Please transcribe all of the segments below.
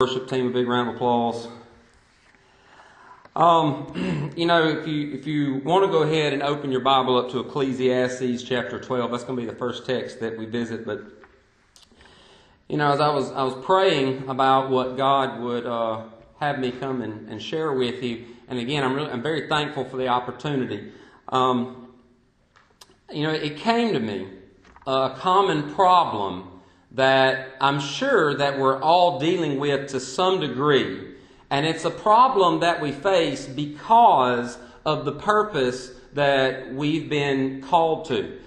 worship team a big round of applause. Um, you know, if you if you want to go ahead and open your Bible up to Ecclesiastes chapter twelve, that's going to be the first text that we visit. But you know, as I was I was praying about what God would uh, have me come and, and share with you, and again, I'm really I'm very thankful for the opportunity. Um, you know, it came to me a common problem that I'm sure that we're all dealing with to some degree. And it's a problem that we face because of the purpose that we've been called to.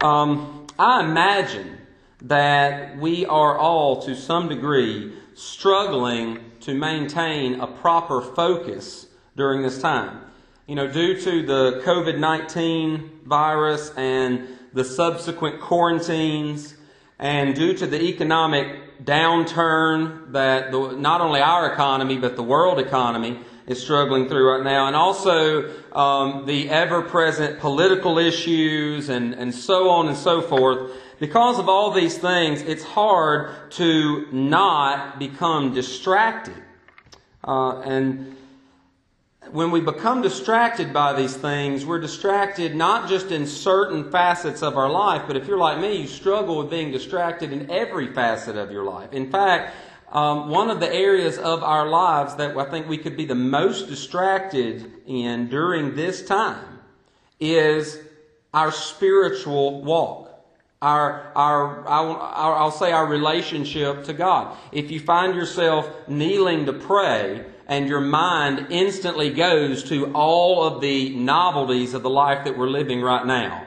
Um, I imagine that we are all, to some degree, struggling to maintain a proper focus during this time. You know, due to the COVID 19 virus and the subsequent quarantines, and due to the economic downturn that the, not only our economy, but the world economy is struggling through right now, and also um, the ever present political issues and, and so on and so forth, because of all these things, it's hard to not become distracted. Uh, and when we become distracted by these things, we're distracted not just in certain facets of our life, but if you're like me, you struggle with being distracted in every facet of your life. In fact, um, one of the areas of our lives that I think we could be the most distracted in during this time is our spiritual walk. Our, our, our, I'll say our relationship to God. If you find yourself kneeling to pray, and your mind instantly goes to all of the novelties of the life that we're living right now.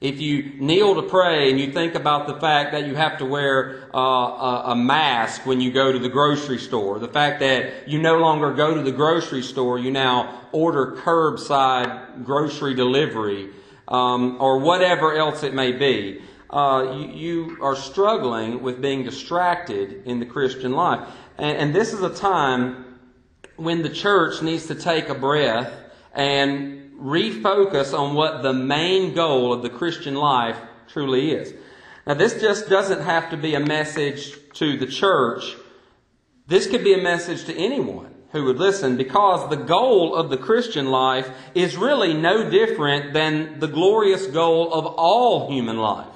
If you kneel to pray and you think about the fact that you have to wear uh, a, mask when you go to the grocery store, the fact that you no longer go to the grocery store, you now order curbside grocery delivery, um, or whatever else it may be, uh, you, you, are struggling with being distracted in the Christian life. And, and this is a time when the church needs to take a breath and refocus on what the main goal of the Christian life truly is. Now, this just doesn't have to be a message to the church. This could be a message to anyone who would listen because the goal of the Christian life is really no different than the glorious goal of all human life.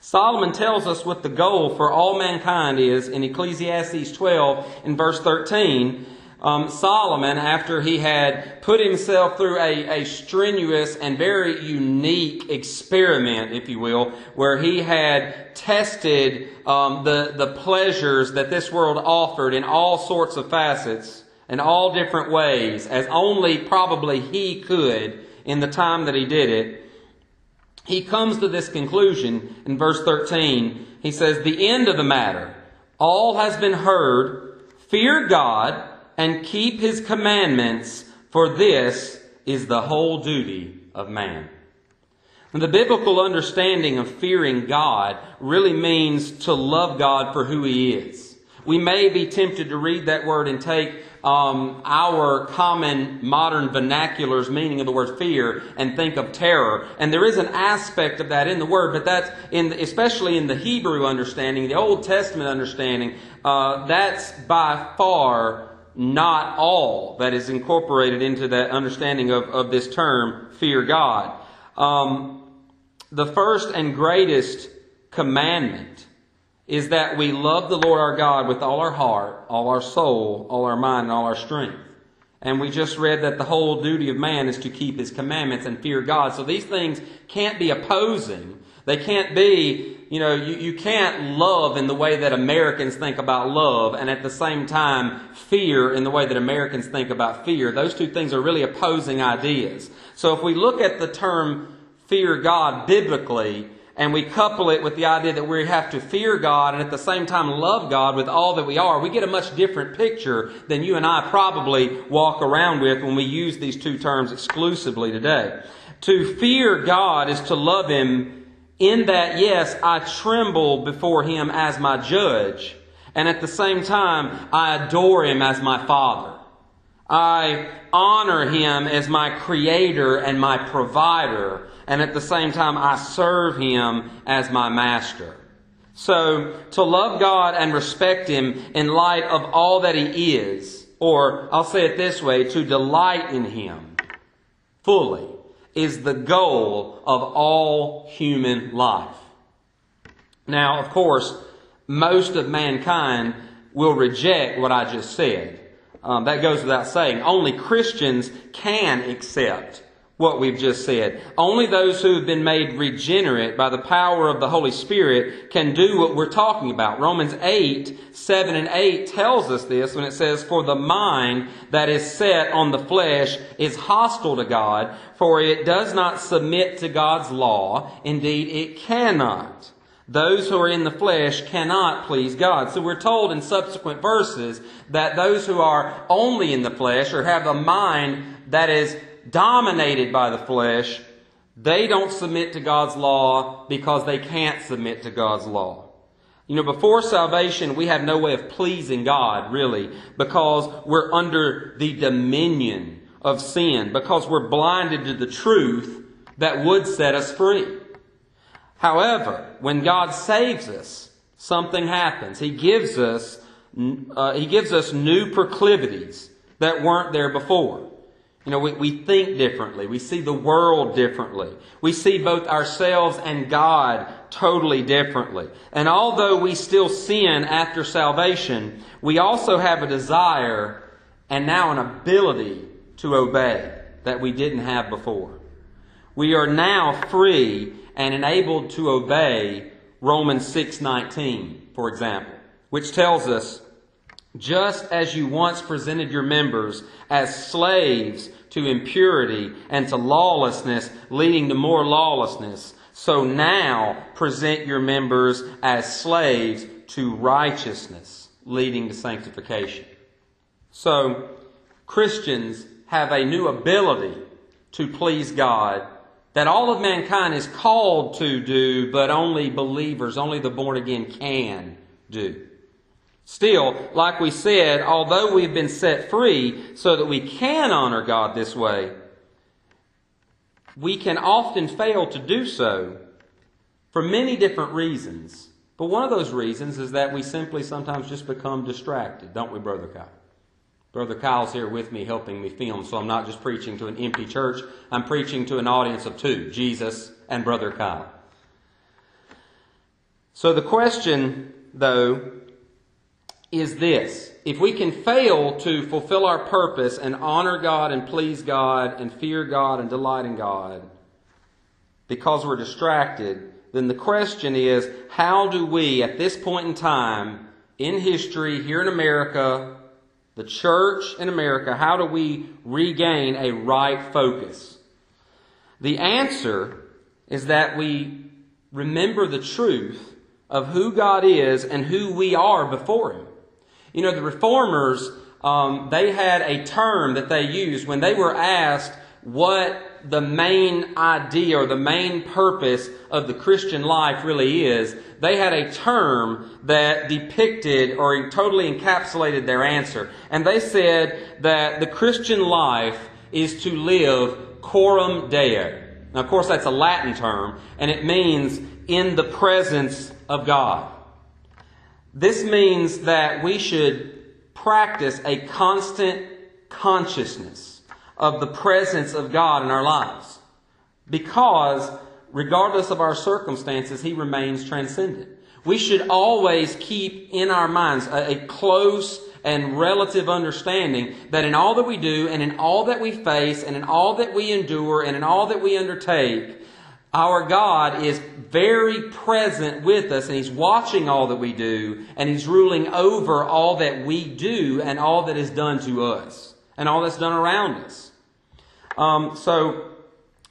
Solomon tells us what the goal for all mankind is in Ecclesiastes 12 in verse 13 um, Solomon, after he had put himself through a, a strenuous and very unique experiment, if you will, where he had tested um, the, the pleasures that this world offered in all sorts of facets, in all different ways, as only probably he could in the time that he did it, he comes to this conclusion in verse 13. He says, The end of the matter, all has been heard, fear God, and keep his commandments, for this is the whole duty of man. And the biblical understanding of fearing God really means to love God for who he is. We may be tempted to read that word and take um, our common modern vernacular's meaning of the word fear and think of terror. And there is an aspect of that in the word, but that's in, especially in the Hebrew understanding, the Old Testament understanding, uh, that's by far not all that is incorporated into that understanding of, of this term, fear God. Um, the first and greatest commandment is that we love the Lord our God with all our heart, all our soul, all our mind, and all our strength. And we just read that the whole duty of man is to keep his commandments and fear God. So these things can't be opposing. They can't be you know, you, you can't love in the way that Americans think about love and at the same time fear in the way that Americans think about fear. Those two things are really opposing ideas. So if we look at the term fear God biblically, and we couple it with the idea that we have to fear God and at the same time love God with all that we are, we get a much different picture than you and I probably walk around with when we use these two terms exclusively today. To fear God is to love Him in that, yes, I tremble before him as my judge, and at the same time, I adore him as my father. I honor him as my creator and my provider, and at the same time, I serve him as my master. So, to love God and respect Him in light of all that He is, or I'll say it this way, to delight in Him fully, is the goal of all human life. Now, of course, most of mankind will reject what I just said. Um, that goes without saying. Only Christians can accept what we've just said. Only those who have been made regenerate by the power of the Holy Spirit can do what we're talking about. Romans 8, 7 and 8 tells us this when it says, For the mind that is set on the flesh is hostile to God, for it does not submit to God's law. Indeed, it cannot. Those who are in the flesh cannot please God. So we're told in subsequent verses that those who are only in the flesh or have a mind that is dominated by the flesh, they don't submit to God's law because they can't submit to God's law. You know, before salvation, we have no way of pleasing God, really, because we're under the dominion of sin, because we're blinded to the truth that would set us free. However, when God saves us, something happens. He gives us, uh, He gives us new proclivities that weren't there before. You know, we, we think differently. We see the world differently. We see both ourselves and God totally differently. And although we still sin after salvation, we also have a desire and now an ability to obey that we didn't have before. We are now free and enabled to obey Romans 6:19, for example, which tells us just as you once presented your members as slaves to impurity and to lawlessness, leading to more lawlessness, so now present your members as slaves to righteousness, leading to sanctification. So, Christians have a new ability to please God that all of mankind is called to do, but only believers, only the born again can do. Still, like we said, although we've been set free so that we can honor God this way, we can often fail to do so for many different reasons. But one of those reasons is that we simply sometimes just become distracted, don't we, Brother Kyle? Brother Kyle's here with me helping me film, so I'm not just preaching to an empty church. I'm preaching to an audience of two Jesus and Brother Kyle. So the question, though, is this. If we can fail to fulfill our purpose and honor God and please God and fear God and delight in God because we're distracted, then the question is how do we, at this point in time in history here in America, the church in America, how do we regain a right focus? The answer is that we remember the truth of who God is and who we are before Him. You know, the reformers, um, they had a term that they used when they were asked what the main idea or the main purpose of the Christian life really is. They had a term that depicted or totally encapsulated their answer. And they said that the Christian life is to live coram deo. Now, of course, that's a Latin term, and it means in the presence of God. This means that we should practice a constant consciousness of the presence of God in our lives. Because, regardless of our circumstances, He remains transcendent. We should always keep in our minds a, a close and relative understanding that in all that we do and in all that we face and in all that we endure and in all that we undertake, our God is very present with us and He's watching all that we do and He's ruling over all that we do and all that is done to us and all that's done around us. Um, so,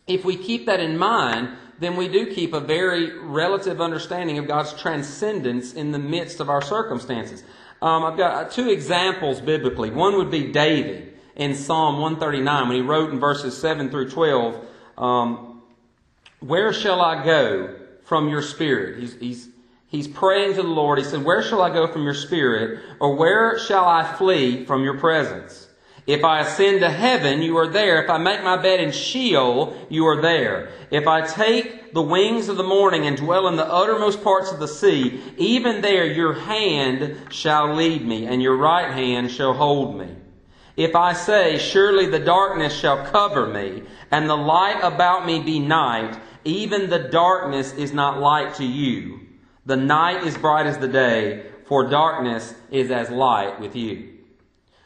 if we keep that in mind, then we do keep a very relative understanding of God's transcendence in the midst of our circumstances. Um, I've got two examples biblically. One would be David in Psalm 139 when he wrote in verses 7 through 12. Um, where shall I go from your spirit? He's, he's, he's praying to the Lord. He said, Where shall I go from your spirit? Or where shall I flee from your presence? If I ascend to heaven, you are there. If I make my bed in Sheol, you are there. If I take the wings of the morning and dwell in the uttermost parts of the sea, even there your hand shall lead me, and your right hand shall hold me. If I say, Surely the darkness shall cover me, and the light about me be night, even the darkness is not light to you. The night is bright as the day, for darkness is as light with you.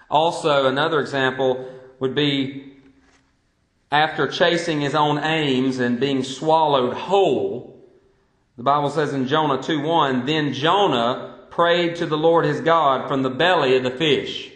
Also, another example would be after chasing his own aims and being swallowed whole. The Bible says in Jonah 2 1, then Jonah prayed to the Lord his God from the belly of the fish.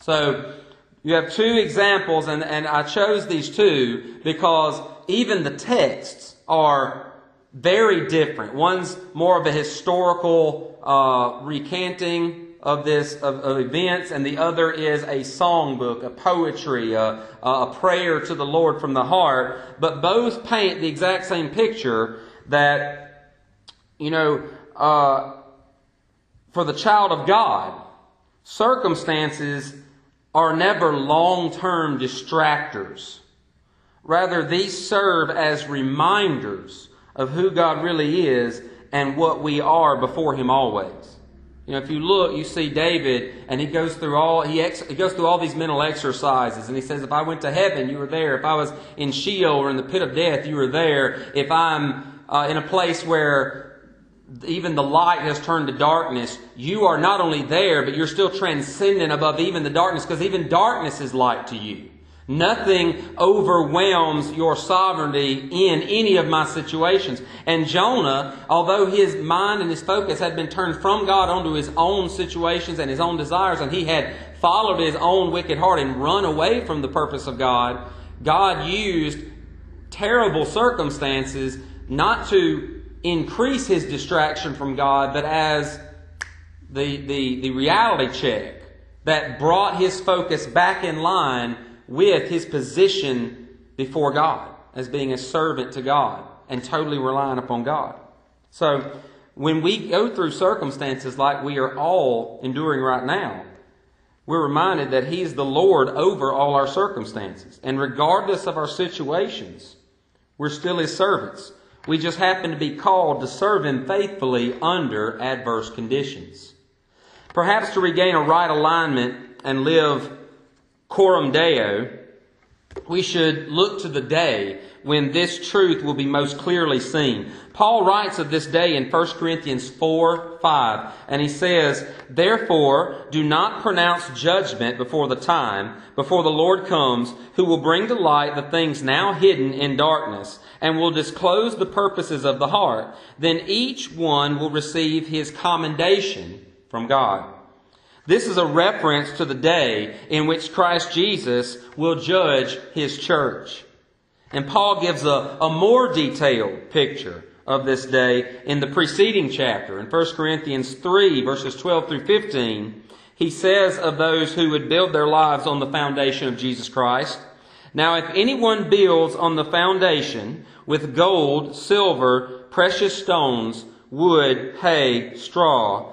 So, you have two examples, and, and I chose these two because even the texts are very different. One's more of a historical uh, recanting of this of, of, events, and the other is a songbook, a poetry, a, a prayer to the Lord from the heart. But both paint the exact same picture that you know uh, for the child of God, circumstances are never long-term distractors. Rather, these serve as reminders of who God really is and what we are before Him always. You know, if you look, you see David, and he goes through all he, ex, he goes through all these mental exercises, and he says, "If I went to heaven, you were there. If I was in Sheol or in the pit of death, you were there. If I'm uh, in a place where even the light has turned to darkness, you are not only there, but you're still transcendent above even the darkness, because even darkness is light to you." Nothing overwhelms your sovereignty in any of my situations. And Jonah, although his mind and his focus had been turned from God onto his own situations and his own desires, and he had followed his own wicked heart and run away from the purpose of God, God used terrible circumstances not to increase his distraction from God, but as the, the, the reality check that brought his focus back in line with his position before God as being a servant to God and totally relying upon God. So, when we go through circumstances like we are all enduring right now, we're reminded that He's the Lord over all our circumstances. And regardless of our situations, we're still His servants. We just happen to be called to serve Him faithfully under adverse conditions. Perhaps to regain a right alignment and live coram deo, we should look to the day when this truth will be most clearly seen. Paul writes of this day in 1 Corinthians 4 5, and he says, Therefore, do not pronounce judgment before the time, before the Lord comes, who will bring to light the things now hidden in darkness, and will disclose the purposes of the heart. Then each one will receive his commendation from God. This is a reference to the day in which Christ Jesus will judge his church. And Paul gives a, a more detailed picture of this day in the preceding chapter. In 1 Corinthians 3, verses 12 through 15, he says of those who would build their lives on the foundation of Jesus Christ, Now if anyone builds on the foundation with gold, silver, precious stones, wood, hay, straw,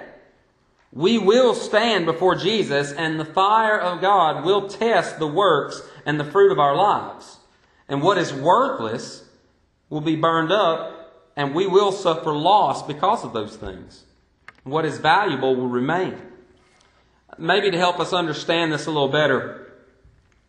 we will stand before Jesus and the fire of God will test the works and the fruit of our lives. And what is worthless will be burned up and we will suffer loss because of those things. What is valuable will remain. Maybe to help us understand this a little better,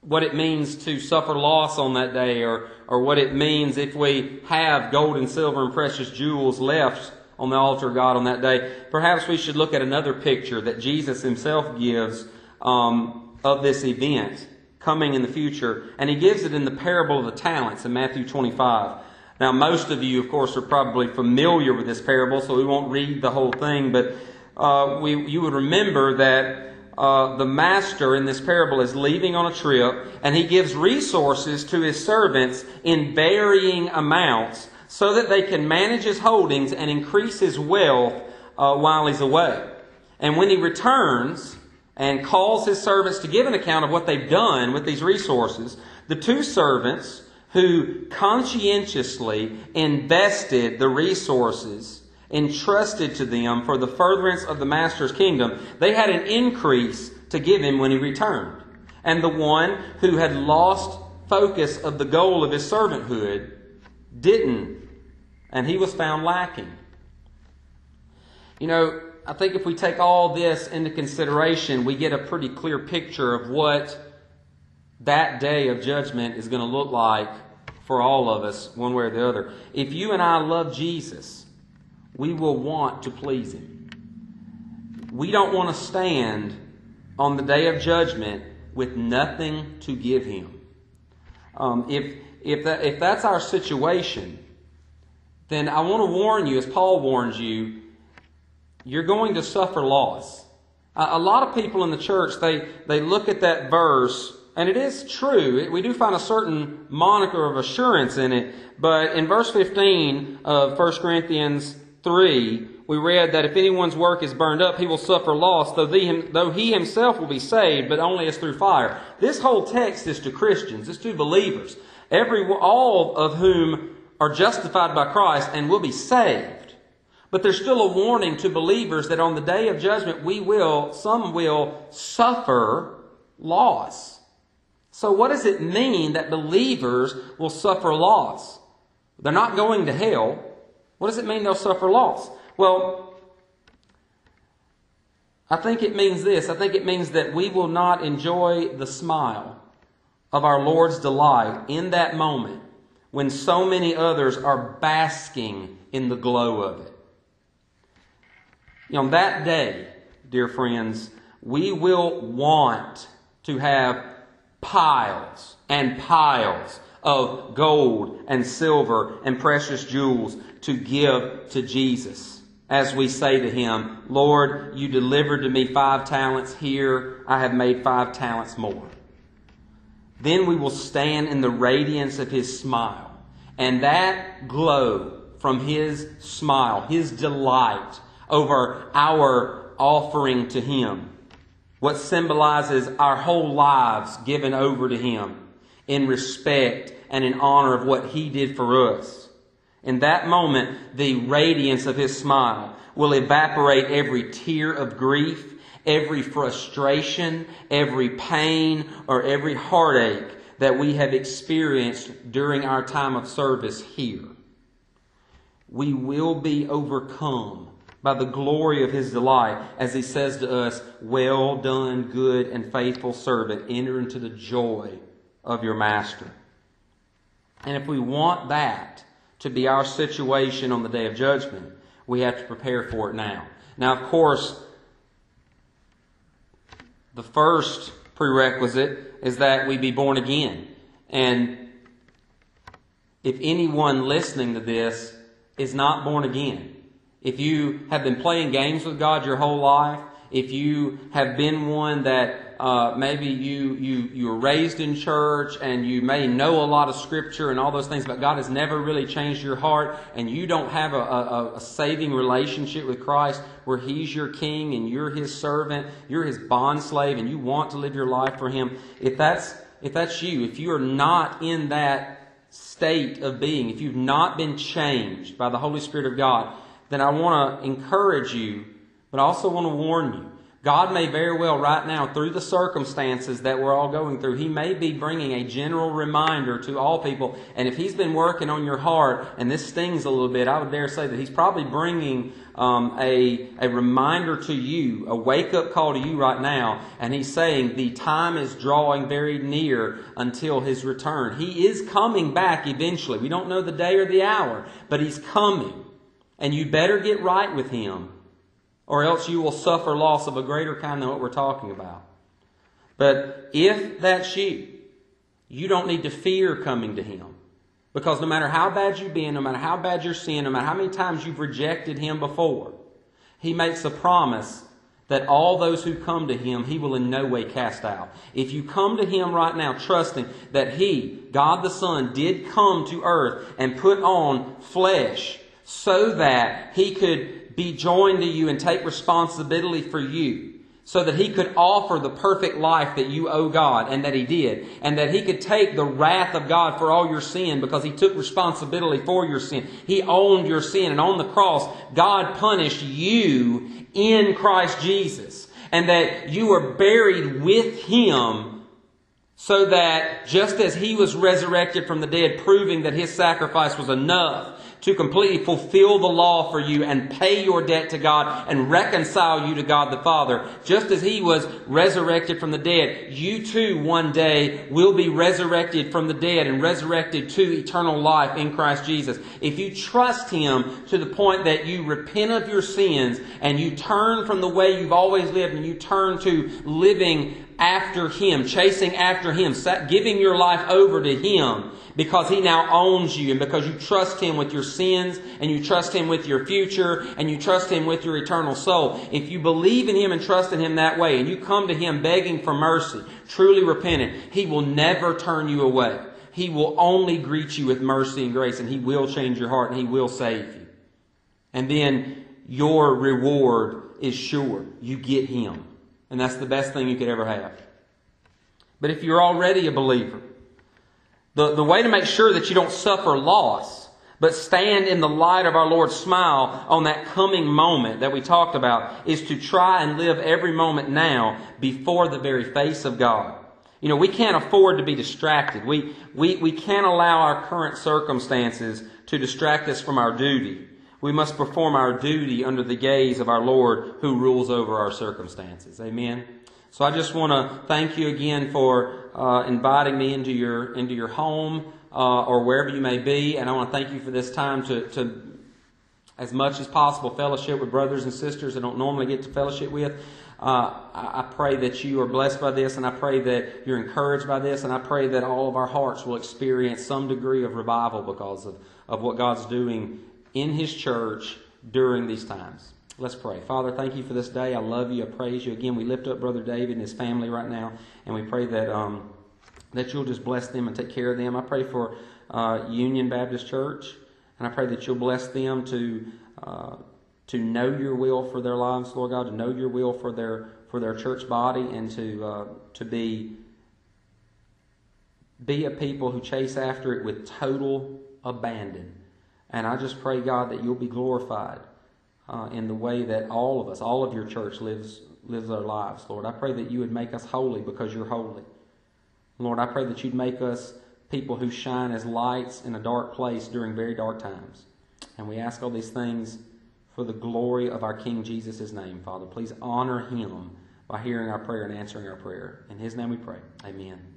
what it means to suffer loss on that day or, or what it means if we have gold and silver and precious jewels left on the altar of God on that day. Perhaps we should look at another picture that Jesus himself gives um, of this event coming in the future, and he gives it in the parable of the talents in Matthew 25. Now, most of you, of course, are probably familiar with this parable, so we won't read the whole thing, but uh, we, you would remember that uh, the master in this parable is leaving on a trip, and he gives resources to his servants in varying amounts so that they can manage his holdings and increase his wealth uh, while he's away. And when he returns and calls his servants to give an account of what they've done with these resources, the two servants who conscientiously invested the resources entrusted to them for the furtherance of the master's kingdom, they had an increase to give him when he returned. And the one who had lost focus of the goal of his servanthood didn't, and he was found lacking. You know, I think if we take all this into consideration, we get a pretty clear picture of what that day of judgment is going to look like for all of us, one way or the other. If you and I love Jesus, we will want to please Him. We don't want to stand on the day of judgment with nothing to give Him. Um, if, if, that, if that's our situation, then I want to warn you, as Paul warns you, you're going to suffer loss. A lot of people in the church, they, they look at that verse, and it is true. We do find a certain moniker of assurance in it. But in verse 15 of 1 Corinthians 3, we read that if anyone's work is burned up, he will suffer loss, though, the, though he himself will be saved, but only as through fire. This whole text is to Christians, it's to believers, every, all of whom are justified by Christ and will be saved. But there's still a warning to believers that on the day of judgment, we will, some will suffer loss. So what does it mean that believers will suffer loss? They're not going to hell. What does it mean they'll suffer loss? Well, I think it means this. I think it means that we will not enjoy the smile of our Lord's delight in that moment when so many others are basking in the glow of it. Know, that day, dear friends, we will want to have piles and piles of gold and silver and precious jewels to give to Jesus. As we say to him, Lord, you delivered to me five talents. Here I have made five talents more. Then we will stand in the radiance of his smile. And that glow from his smile, his delight, over our offering to Him. What symbolizes our whole lives given over to Him in respect and in honor of what He did for us. In that moment, the radiance of His smile will evaporate every tear of grief, every frustration, every pain, or every heartache that we have experienced during our time of service here. We will be overcome by the glory of his delight, as he says to us, Well done, good and faithful servant, enter into the joy of your master. And if we want that to be our situation on the day of judgment, we have to prepare for it now. Now, of course, the first prerequisite is that we be born again. And if anyone listening to this is not born again, if you have been playing games with God your whole life, if you have been one that uh, maybe you, you, you were raised in church and you may know a lot of scripture and all those things, but God has never really changed your heart and you don't have a, a, a saving relationship with Christ where He's your king and you're His servant, you're His bond slave and you want to live your life for Him, if that's, if that's you, if you are not in that state of being, if you've not been changed by the Holy Spirit of God, then I want to encourage you, but I also want to warn you. God may very well, right now, through the circumstances that we're all going through, He may be bringing a general reminder to all people. And if He's been working on your heart, and this stings a little bit, I would dare say that He's probably bringing um, a, a reminder to you, a wake up call to you right now. And He's saying the time is drawing very near until His return. He is coming back eventually. We don't know the day or the hour, but He's coming. And you better get right with Him, or else you will suffer loss of a greater kind than what we're talking about. But if that's you, you don't need to fear coming to Him. Because no matter how bad you've been, no matter how bad your sin, no matter how many times you've rejected Him before, He makes a promise that all those who come to him, he will in no way cast out. If you come to him right now trusting that he, God the Son, did come to earth and put on flesh so that he could be joined to you and take responsibility for you, so that he could offer the perfect life that you owe God and that he did, and that he could take the wrath of God for all your sin because he took responsibility for your sin. He owned your sin, and on the cross, God punished you in Christ Jesus, and that you were buried with him so that just as he was resurrected from the dead, proving that his sacrifice was enough to completely fulfill the law for you and pay your debt to God and reconcile you to God the Father. Just as He was resurrected from the dead, you too one day will be resurrected from the dead and resurrected to eternal life in Christ Jesus. If you trust Him to the point that you repent of your sins and you turn from the way you've always lived and you turn to living after Him, chasing after Him, giving your life over to Him, because He now owns you and because you trust Him with your sins and you trust Him with your future and you trust Him with your eternal soul. If you believe in Him and trust in Him that way and you come to Him begging for mercy, truly repentant, He will never turn you away. He will only greet you with mercy and grace and He will change your heart and He will save you. And then your reward is sure. You get Him. And that's the best thing you could ever have. But if you're already a believer, the, the way to make sure that you don't suffer loss, but stand in the light of our Lord's smile on that coming moment that we talked about, is to try and live every moment now before the very face of God. You know, we can't afford to be distracted. We, we, we can't allow our current circumstances to distract us from our duty. We must perform our duty under the gaze of our Lord who rules over our circumstances. Amen. So I just want to thank you again for uh, inviting me into your into your home uh, or wherever you may be, and I want to thank you for this time to, to as much as possible fellowship with brothers and sisters I don't normally get to fellowship with. Uh, I pray that you are blessed by this, and I pray that you're encouraged by this, and I pray that all of our hearts will experience some degree of revival because of, of what God's doing in His church during these times. Let's pray. Father, thank you for this day. I love you. I praise you. Again, we lift up Brother David and his family right now, and we pray that um, that you'll just bless them and take care of them. I pray for uh, Union Baptist Church, and I pray that you'll bless them to uh, to know your will for their lives, Lord God, to know your will for their for their church body, and to uh, to be be a people who chase after it with total abandon. And I just pray, God, that you'll be glorified uh, in the way that all of us, all of your church lives lives their lives, Lord. I pray that you would make us holy because you're holy. Lord, I pray that you'd make us people who shine as lights in a dark place during very dark times. And we ask all these things for the glory of our King Jesus' name, Father. Please honor him by hearing our prayer and answering our prayer. In his name we pray. Amen.